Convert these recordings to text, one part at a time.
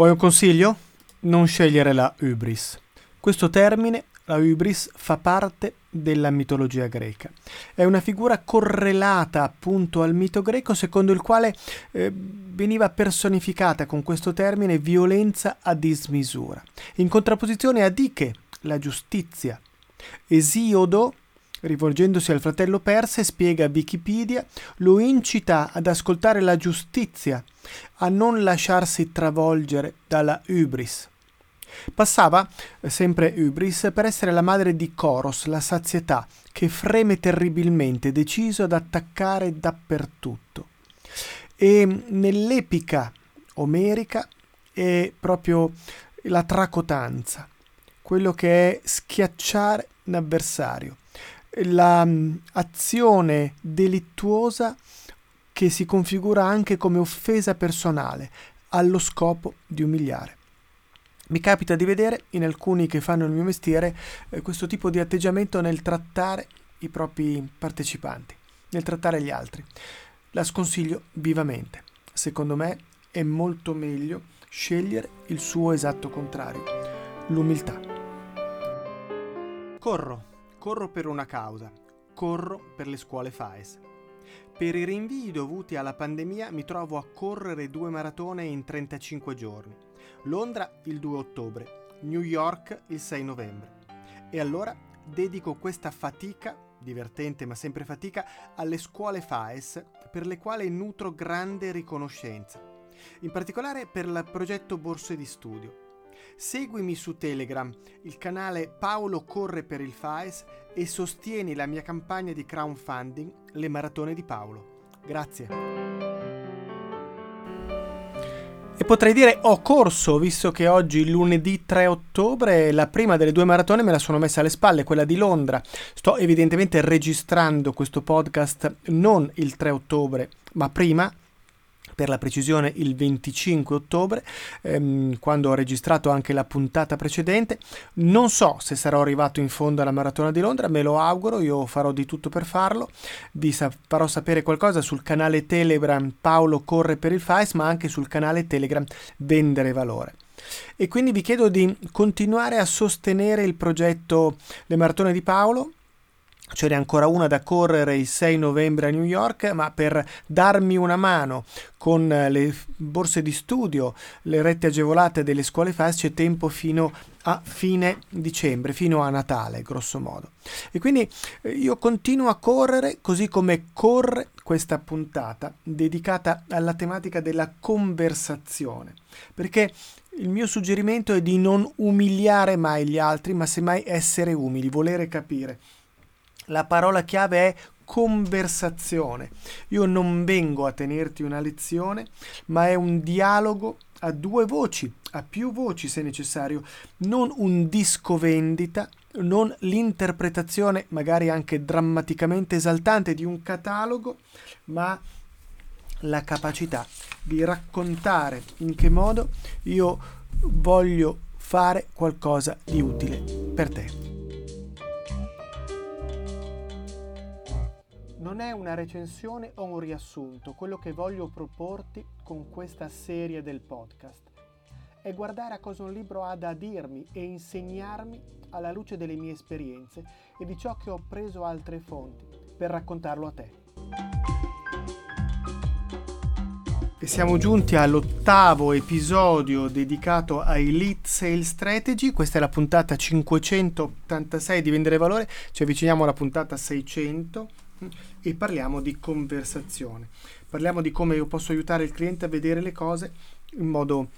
Vuoi un consiglio? Non scegliere la hubris. Questo termine, la hubris, fa parte della mitologia greca. È una figura correlata appunto al mito greco secondo il quale eh, veniva personificata con questo termine violenza a dismisura, in contrapposizione a Diche, la giustizia. Esiodo, rivolgendosi al fratello Perse, spiega Wikipedia, lo incita ad ascoltare la giustizia, a non lasciarsi travolgere dalla hubris. Passava, sempre Ubris, per essere la madre di Coros, la sazietà, che freme terribilmente, deciso ad attaccare dappertutto. E nell'epica omerica è proprio la tracotanza, quello che è schiacciare l'avversario, l'azione mm, delittuosa che si configura anche come offesa personale, allo scopo di umiliare. Mi capita di vedere in alcuni che fanno il mio mestiere eh, questo tipo di atteggiamento nel trattare i propri partecipanti, nel trattare gli altri. La sconsiglio vivamente. Secondo me è molto meglio scegliere il suo esatto contrario, l'umiltà. Corro, corro per una causa, corro per le scuole FAES. Per i rinvii dovuti alla pandemia mi trovo a correre due maratone in 35 giorni Londra il 2 ottobre, New York il 6 novembre. E allora dedico questa fatica, divertente ma sempre fatica, alle scuole FAES per le quali nutro grande riconoscenza, in particolare per il progetto Borse di Studio. Seguimi su Telegram, il canale Paolo Corre per il FAES e sostieni la mia campagna di crowdfunding Le Maratone di Paolo. Grazie. E potrei dire ho corso, visto che oggi, lunedì 3 ottobre, la prima delle due maratone me la sono messa alle spalle, quella di Londra. Sto evidentemente registrando questo podcast non il 3 ottobre, ma prima, per la precisione il 25 ottobre, ehm, quando ho registrato anche la puntata precedente. Non so se sarò arrivato in fondo alla maratona di Londra, me lo auguro, io farò di tutto per farlo. Vi sa- farò sapere qualcosa sul canale Telegram Paolo Corre per il FAIS, ma anche sul canale Telegram Vendere Valore. E quindi vi chiedo di continuare a sostenere il progetto Le Maratone di Paolo, Ce n'è ancora una da correre il 6 novembre a New York, ma per darmi una mano con le borse di studio, le rette agevolate delle scuole FAS c'è tempo fino a fine dicembre, fino a Natale, grosso modo. E quindi eh, io continuo a correre così come corre questa puntata dedicata alla tematica della conversazione, perché il mio suggerimento è di non umiliare mai gli altri, ma semmai essere umili, volere capire la parola chiave è conversazione. Io non vengo a tenerti una lezione, ma è un dialogo a due voci, a più voci se necessario, non un disco vendita, non l'interpretazione magari anche drammaticamente esaltante di un catalogo, ma la capacità di raccontare in che modo io voglio fare qualcosa di utile per te. Non è una recensione o un riassunto quello che voglio proporti con questa serie del podcast. È guardare a cosa un libro ha da dirmi e insegnarmi alla luce delle mie esperienze e di ciò che ho preso altre fonti per raccontarlo a te. E siamo giunti all'ottavo episodio dedicato ai lead sales strategy. Questa è la puntata 586 di Vendere Valore. Ci avviciniamo alla puntata 600 e parliamo di conversazione. Parliamo di come io posso aiutare il cliente a vedere le cose in modo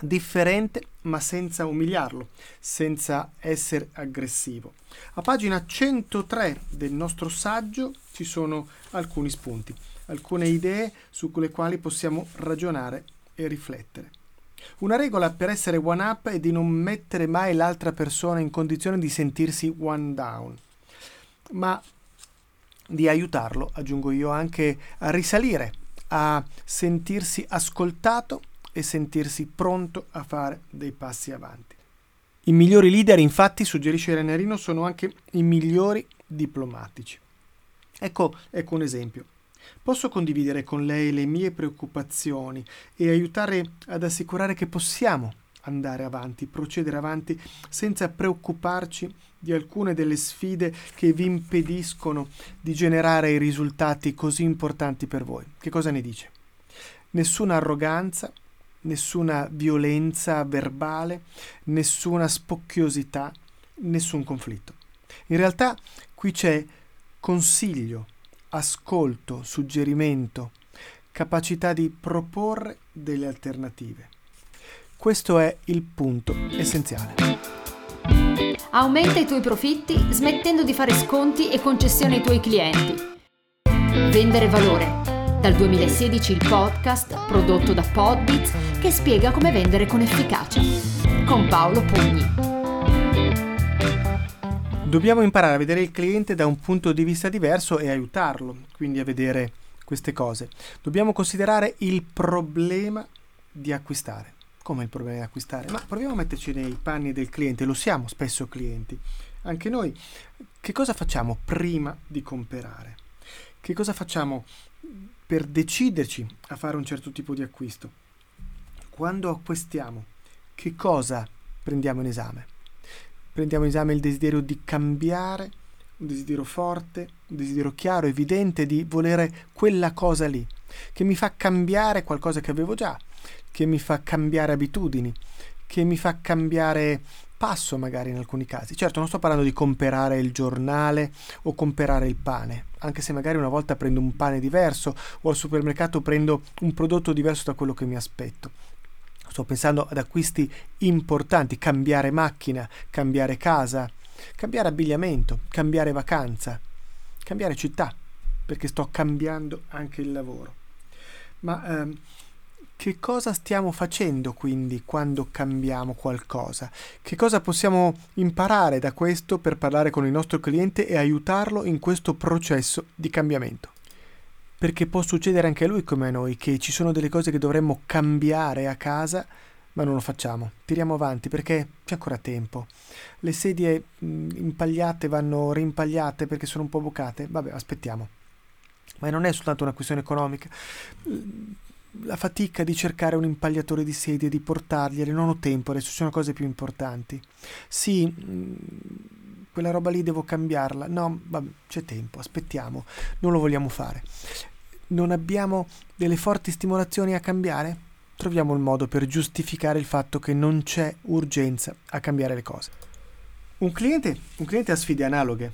differente ma senza umiliarlo, senza essere aggressivo. A pagina 103 del nostro saggio ci sono alcuni spunti, alcune idee su le quali possiamo ragionare e riflettere. Una regola per essere one up è di non mettere mai l'altra persona in condizione di sentirsi one down, ma di aiutarlo, aggiungo io, anche a risalire, a sentirsi ascoltato e sentirsi pronto a fare dei passi avanti. I migliori leader, infatti, suggerisce Renarino, sono anche i migliori diplomatici. Ecco, ecco un esempio. Posso condividere con lei le mie preoccupazioni e aiutare ad assicurare che possiamo andare avanti, procedere avanti senza preoccuparci di alcune delle sfide che vi impediscono di generare i risultati così importanti per voi. Che cosa ne dice? Nessuna arroganza, nessuna violenza verbale, nessuna spocchiosità, nessun conflitto. In realtà qui c'è consiglio, ascolto, suggerimento, capacità di proporre delle alternative. Questo è il punto essenziale. Aumenta i tuoi profitti smettendo di fare sconti e concessioni ai tuoi clienti. Vendere valore. Dal 2016 il podcast prodotto da Podbits che spiega come vendere con efficacia. Con Paolo Pugni. Dobbiamo imparare a vedere il cliente da un punto di vista diverso e aiutarlo, quindi a vedere queste cose. Dobbiamo considerare il problema di acquistare. Come il problema di acquistare? Ma proviamo a metterci nei panni del cliente, lo siamo spesso clienti. Anche noi, che cosa facciamo prima di comprare? Che cosa facciamo per deciderci a fare un certo tipo di acquisto? Quando acquistiamo, che cosa prendiamo in esame? prendiamo in esame il desiderio di cambiare, un desiderio forte, un desiderio chiaro, evidente di volere quella cosa lì, che mi fa cambiare qualcosa che avevo già, che mi fa cambiare abitudini, che mi fa cambiare passo magari in alcuni casi. Certo, non sto parlando di comprare il giornale o comprare il pane, anche se magari una volta prendo un pane diverso o al supermercato prendo un prodotto diverso da quello che mi aspetto. Sto pensando ad acquisti importanti, cambiare macchina, cambiare casa, cambiare abbigliamento, cambiare vacanza, cambiare città, perché sto cambiando anche il lavoro. Ma ehm, che cosa stiamo facendo quindi quando cambiamo qualcosa? Che cosa possiamo imparare da questo per parlare con il nostro cliente e aiutarlo in questo processo di cambiamento? perché può succedere anche a lui come a noi, che ci sono delle cose che dovremmo cambiare a casa, ma non lo facciamo. Tiriamo avanti perché c'è ancora tempo. Le sedie impagliate vanno rimpagliate perché sono un po' bucate. Vabbè, aspettiamo. Ma non è soltanto una questione economica. La fatica di cercare un impagliatore di sedie, di portargliele, non ho tempo, adesso ci sono cose più importanti. Sì, quella roba lì devo cambiarla. No, vabbè, c'è tempo, aspettiamo, non lo vogliamo fare non abbiamo delle forti stimolazioni a cambiare? Troviamo il modo per giustificare il fatto che non c'è urgenza a cambiare le cose. Un cliente, un cliente ha sfide analoghe.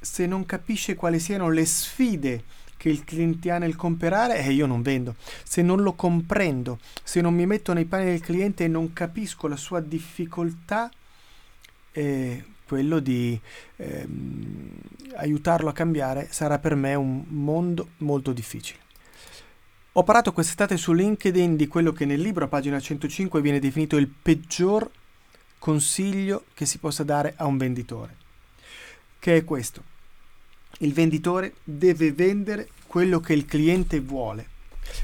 Se non capisce quali siano le sfide che il cliente ha nel comprare, eh, io non vendo. Se non lo comprendo, se non mi metto nei panni del cliente e non capisco la sua difficoltà, eh, quello di ehm, aiutarlo a cambiare sarà per me un mondo molto difficile. Ho parlato quest'estate su LinkedIn di quello che nel libro a pagina 105 viene definito il peggior consiglio che si possa dare a un venditore, che è questo. Il venditore deve vendere quello che il cliente vuole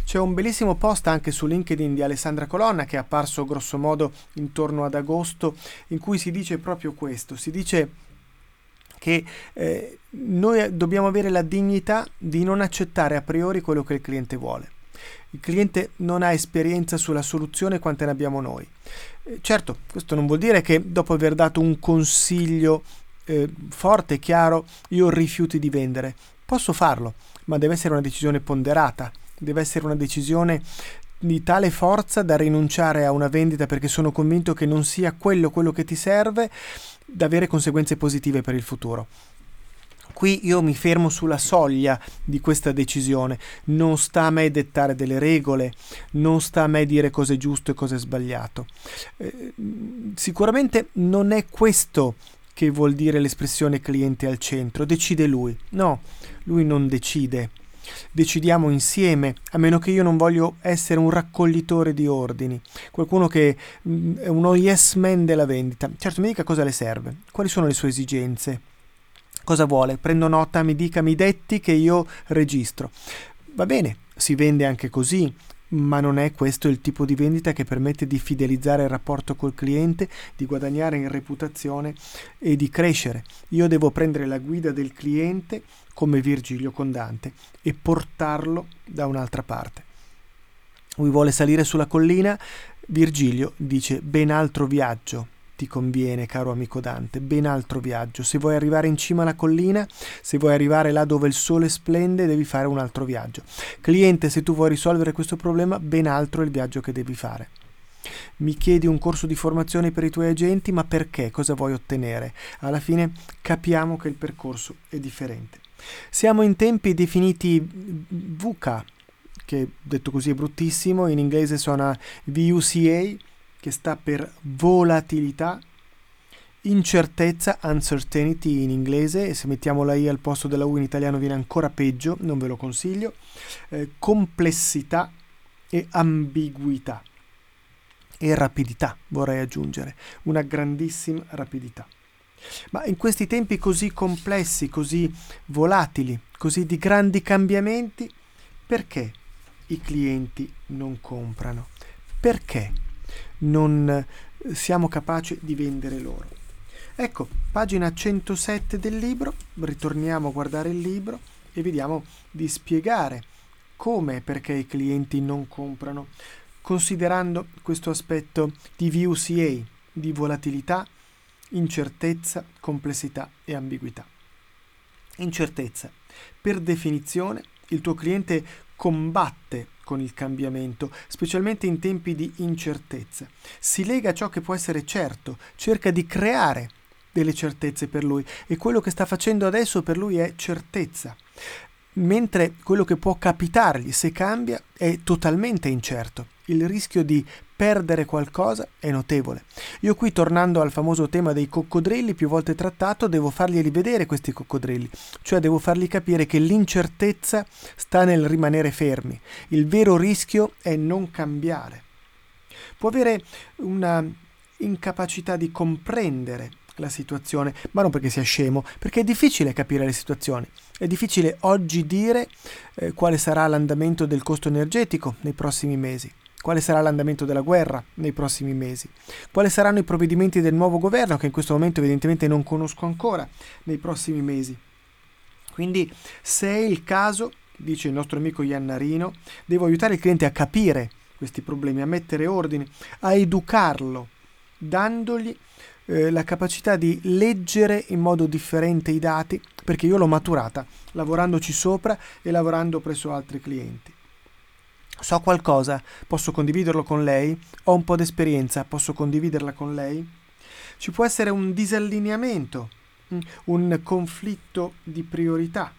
c'è un bellissimo post anche su LinkedIn di Alessandra Colonna che è apparso grosso modo intorno ad agosto in cui si dice proprio questo, si dice che eh, noi dobbiamo avere la dignità di non accettare a priori quello che il cliente vuole. Il cliente non ha esperienza sulla soluzione quante ne abbiamo noi. Eh, certo, questo non vuol dire che dopo aver dato un consiglio eh, forte e chiaro io rifiuti di vendere. Posso farlo, ma deve essere una decisione ponderata deve essere una decisione di tale forza da rinunciare a una vendita perché sono convinto che non sia quello quello che ti serve da avere conseguenze positive per il futuro. Qui io mi fermo sulla soglia di questa decisione, non sta a me dettare delle regole, non sta a me dire cosa è giusto e cosa è sbagliato. Eh, sicuramente non è questo che vuol dire l'espressione cliente al centro, decide lui. No, lui non decide decidiamo insieme, a meno che io non voglio essere un raccoglitore di ordini, qualcuno che mm, è uno yes man della vendita. Certo, mi dica cosa le serve, quali sono le sue esigenze, cosa vuole, prendo nota, mi dica, mi detti che io registro. Va bene, si vende anche così, ma non è questo il tipo di vendita che permette di fidelizzare il rapporto col cliente, di guadagnare in reputazione e di crescere. Io devo prendere la guida del cliente come Virgilio Condante e portarlo da un'altra parte. Lui vuole salire sulla collina, Virgilio dice ben altro viaggio ti conviene, caro amico Dante, ben altro viaggio. Se vuoi arrivare in cima alla collina, se vuoi arrivare là dove il sole splende, devi fare un altro viaggio. Cliente, se tu vuoi risolvere questo problema, ben altro è il viaggio che devi fare. Mi chiedi un corso di formazione per i tuoi agenti, ma perché? Cosa vuoi ottenere? Alla fine capiamo che il percorso è differente. Siamo in tempi definiti VUCA, che detto così è bruttissimo, in inglese suona VUCA, che sta per volatilità, incertezza, uncertainty in inglese, e se mettiamo la I al posto della U in italiano viene ancora peggio, non ve lo consiglio, eh, complessità e ambiguità e rapidità, vorrei aggiungere, una grandissima rapidità. Ma in questi tempi così complessi, così volatili, così di grandi cambiamenti, perché i clienti non comprano? Perché non siamo capaci di vendere loro? Ecco, pagina 107 del libro, ritorniamo a guardare il libro e vediamo di spiegare come e perché i clienti non comprano, considerando questo aspetto di VUCA, di volatilità, incertezza, complessità e ambiguità. Incertezza. Per definizione, il tuo cliente combatte con il cambiamento, specialmente in tempi di incertezza. Si lega a ciò che può essere certo, cerca di creare delle certezze per lui e quello che sta facendo adesso per lui è certezza mentre quello che può capitargli se cambia è totalmente incerto. Il rischio di perdere qualcosa è notevole. Io qui, tornando al famoso tema dei coccodrilli, più volte trattato, devo farglieli vedere questi coccodrilli, cioè devo fargli capire che l'incertezza sta nel rimanere fermi. Il vero rischio è non cambiare. Può avere una incapacità di comprendere la situazione, ma non perché sia scemo, perché è difficile capire le situazioni. È difficile oggi dire eh, quale sarà l'andamento del costo energetico nei prossimi mesi, quale sarà l'andamento della guerra nei prossimi mesi, quali saranno i provvedimenti del nuovo governo che in questo momento evidentemente non conosco ancora nei prossimi mesi. Quindi se è il caso, dice il nostro amico Iannarino, devo aiutare il cliente a capire questi problemi, a mettere ordine, a educarlo, dandogli eh, la capacità di leggere in modo differente i dati, perché io l'ho maturata lavorandoci sopra e lavorando presso altri clienti. So qualcosa, posso condividerlo con lei, ho un po' d'esperienza, posso condividerla con lei. Ci può essere un disallineamento, mm, un conflitto di priorità.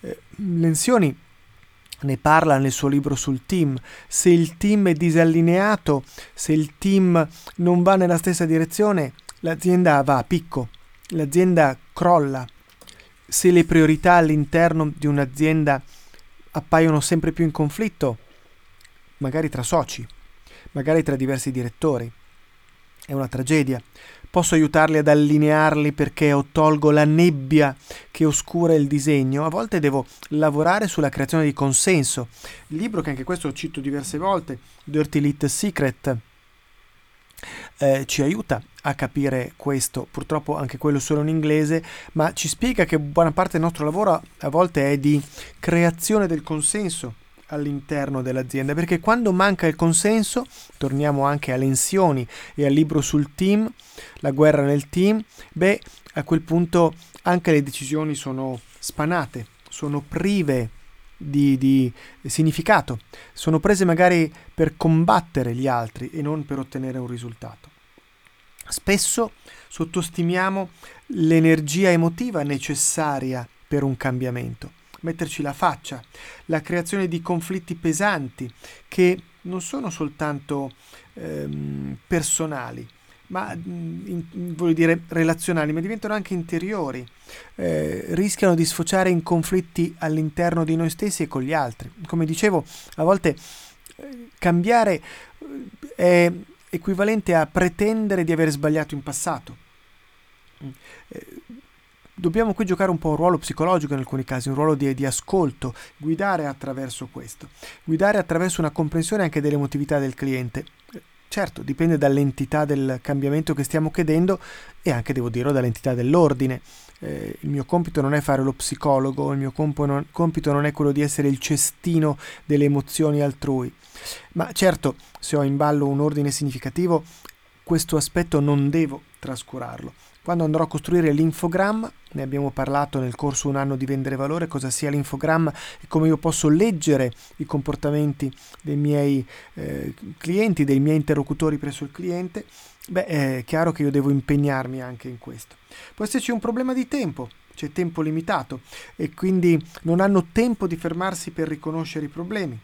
Eh, Lenzioni ne parla nel suo libro sul team. Se il team è disallineato, se il team non va nella stessa direzione, l'azienda va a picco, l'azienda crolla. Se le priorità all'interno di un'azienda appaiono sempre più in conflitto, magari tra soci, magari tra diversi direttori, è una tragedia. Posso aiutarli ad allinearli perché o tolgo la nebbia che oscura il disegno. A volte devo lavorare sulla creazione di consenso. Il libro, che anche questo cito diverse volte, Dirty Lit Secret, eh, ci aiuta a capire questo, purtroppo anche quello solo in inglese, ma ci spiega che buona parte del nostro lavoro a volte è di creazione del consenso all'interno dell'azienda, perché quando manca il consenso, torniamo anche alle Lenzioni e al libro sul team, la guerra nel team, beh, a quel punto anche le decisioni sono spanate, sono prive di, di significato, sono prese magari per combattere gli altri e non per ottenere un risultato. Spesso sottostimiamo l'energia emotiva necessaria per un cambiamento metterci la faccia, la creazione di conflitti pesanti che non sono soltanto ehm, personali, ma in, voglio dire relazionali, ma diventano anche interiori, eh, rischiano di sfociare in conflitti all'interno di noi stessi e con gli altri. Come dicevo, a volte eh, cambiare eh, è equivalente a pretendere di aver sbagliato in passato. Mm, eh, dobbiamo qui giocare un po' un ruolo psicologico in alcuni casi, un ruolo di, di ascolto, guidare attraverso questo, guidare attraverso una comprensione anche dell'emotività del cliente. Certo, dipende dall'entità del cambiamento che stiamo chiedendo e anche, devo dirlo, dall'entità dell'ordine. Eh, il mio compito non è fare lo psicologo, il mio compo non, compito non è quello di essere il cestino delle emozioni altrui. Ma certo, se ho in ballo un ordine significativo, questo aspetto non devo trascurarlo. Quando andrò a costruire l'infogramma, ne abbiamo parlato nel corso un anno di vendere valore, cosa sia l'infogramma e come io posso leggere i comportamenti dei miei eh, clienti, dei miei interlocutori presso il cliente, beh, è chiaro che io devo impegnarmi anche in questo. Può esserci un problema di tempo, c'è tempo limitato e quindi non hanno tempo di fermarsi per riconoscere i problemi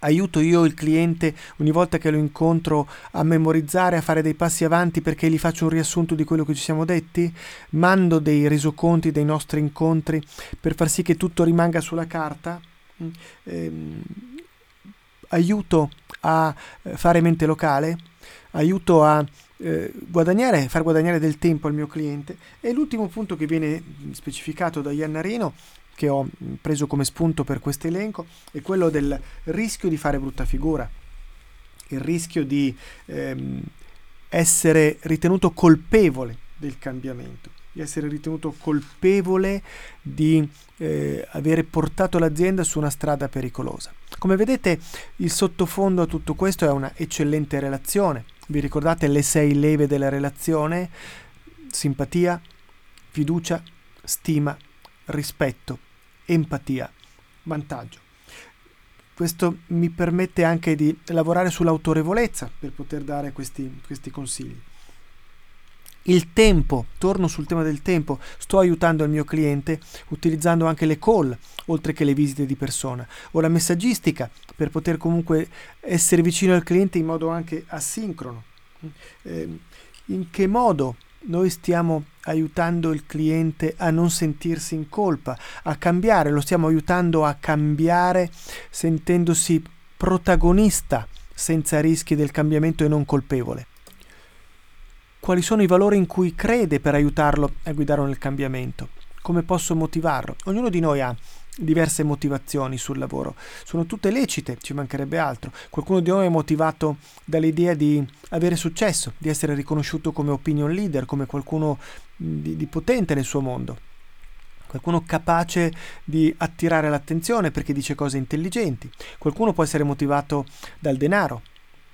aiuto io il cliente ogni volta che lo incontro a memorizzare, a fare dei passi avanti perché gli faccio un riassunto di quello che ci siamo detti, mando dei resoconti dei nostri incontri per far sì che tutto rimanga sulla carta, mm, ehm, aiuto a eh, fare mente locale, aiuto a eh, guadagnare, far guadagnare del tempo al mio cliente? E l'ultimo punto che viene specificato da Iannarino che ho preso come spunto per questo elenco è quello del rischio di fare brutta figura, il rischio di ehm, essere ritenuto colpevole del cambiamento, di essere ritenuto colpevole di eh, avere portato l'azienda su una strada pericolosa. Come vedete il sottofondo a tutto questo è una eccellente relazione. Vi ricordate le sei leve della relazione? Simpatia, fiducia, stima, rispetto, empatia, vantaggio. Questo mi permette anche di lavorare sull'autorevolezza per poter dare questi, questi consigli. Il tempo, torno sul tema del tempo, sto aiutando il mio cliente utilizzando anche le call, oltre che le visite di persona, o la messaggistica per poter comunque essere vicino al cliente in modo anche asincrono. Eh, in che modo noi stiamo aiutando il cliente a non sentirsi in colpa, a cambiare, lo stiamo aiutando a cambiare sentendosi protagonista senza rischi del cambiamento e non colpevole. Quali sono i valori in cui crede per aiutarlo a guidare nel cambiamento? Come posso motivarlo? Ognuno di noi ha diverse motivazioni sul lavoro. Sono tutte lecite, ci mancherebbe altro. Qualcuno di noi è motivato dall'idea di avere successo, di essere riconosciuto come opinion leader, come qualcuno di, di potente nel suo mondo. Qualcuno capace di attirare l'attenzione perché dice cose intelligenti. Qualcuno può essere motivato dal denaro,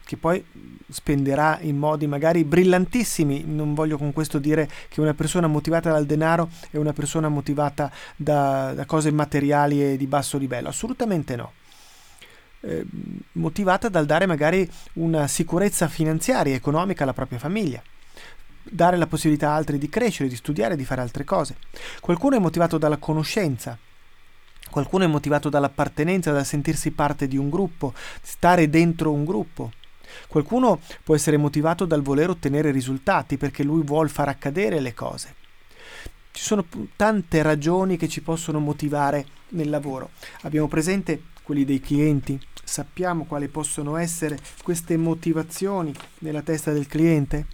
che poi spenderà in modi magari brillantissimi. Non voglio con questo dire che una persona motivata dal denaro è una persona motivata da, da cose materiali e di basso livello, assolutamente no. Eh, motivata dal dare magari una sicurezza finanziaria e economica alla propria famiglia dare la possibilità a altri di crescere, di studiare, di fare altre cose. Qualcuno è motivato dalla conoscenza, qualcuno è motivato dall'appartenenza, dal sentirsi parte di un gruppo, stare dentro un gruppo. Qualcuno può essere motivato dal voler ottenere risultati perché lui vuole far accadere le cose. Ci sono tante ragioni che ci possono motivare nel lavoro. Abbiamo presente quelli dei clienti, sappiamo quali possono essere queste motivazioni nella testa del cliente?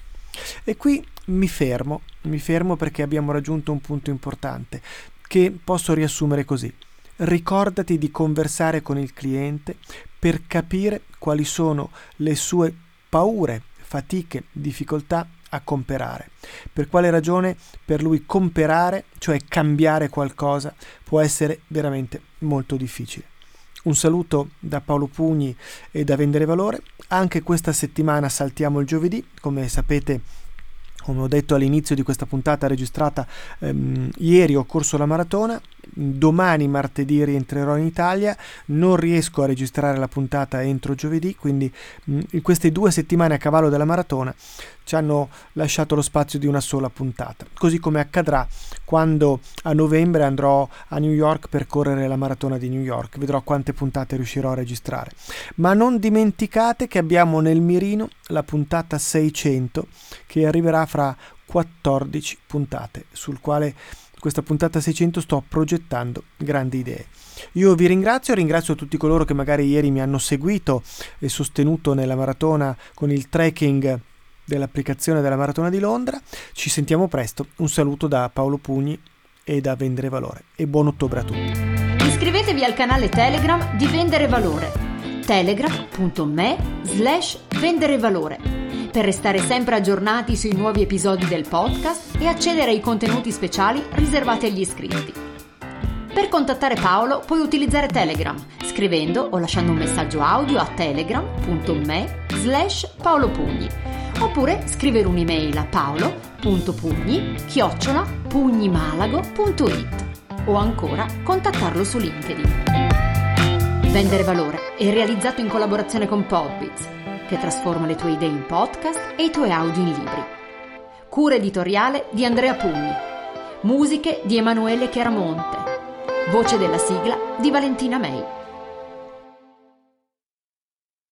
E qui mi fermo, mi fermo perché abbiamo raggiunto un punto importante che posso riassumere così. Ricordati di conversare con il cliente per capire quali sono le sue paure, fatiche, difficoltà a comperare. Per quale ragione per lui comperare, cioè cambiare qualcosa, può essere veramente molto difficile. Un saluto da Paolo Pugni e da Vendere Valore. Anche questa settimana saltiamo il giovedì, come sapete come ho detto all'inizio di questa puntata registrata ehm, ieri ho corso la maratona, domani martedì rientrerò in Italia, non riesco a registrare la puntata entro giovedì, quindi mh, in queste due settimane a cavallo della maratona ci hanno lasciato lo spazio di una sola puntata, così come accadrà quando a novembre andrò a New York per correre la maratona di New York, vedrò quante puntate riuscirò a registrare. Ma non dimenticate che abbiamo nel mirino la puntata 600 che arriverà fra 14 puntate, sul quale questa puntata 600 sto progettando grandi idee. Io vi ringrazio, ringrazio tutti coloro che magari ieri mi hanno seguito e sostenuto nella maratona con il trekking dell'applicazione della Maratona di Londra. Ci sentiamo presto. Un saluto da Paolo Pugni e da Vendere Valore e buon ottobre a tutti. Iscrivetevi al canale Telegram di Vendere Valore telegram.me slash vendere valore per restare sempre aggiornati sui nuovi episodi del podcast e accedere ai contenuti speciali riservati agli iscritti. Per contattare Paolo puoi utilizzare Telegram scrivendo o lasciando un messaggio audio a telegram.me slash paolopugni oppure scrivere un'email a paolo.pugni chiocciola pugnimalago.it o ancora contattarlo su LinkedIn. Vendere Valore è realizzato in collaborazione con Podbiz, che trasforma le tue idee in podcast e i tuoi audio in libri. Cura editoriale di Andrea Pugni. Musiche di Emanuele Chiaramonte. Voce della sigla di Valentina May.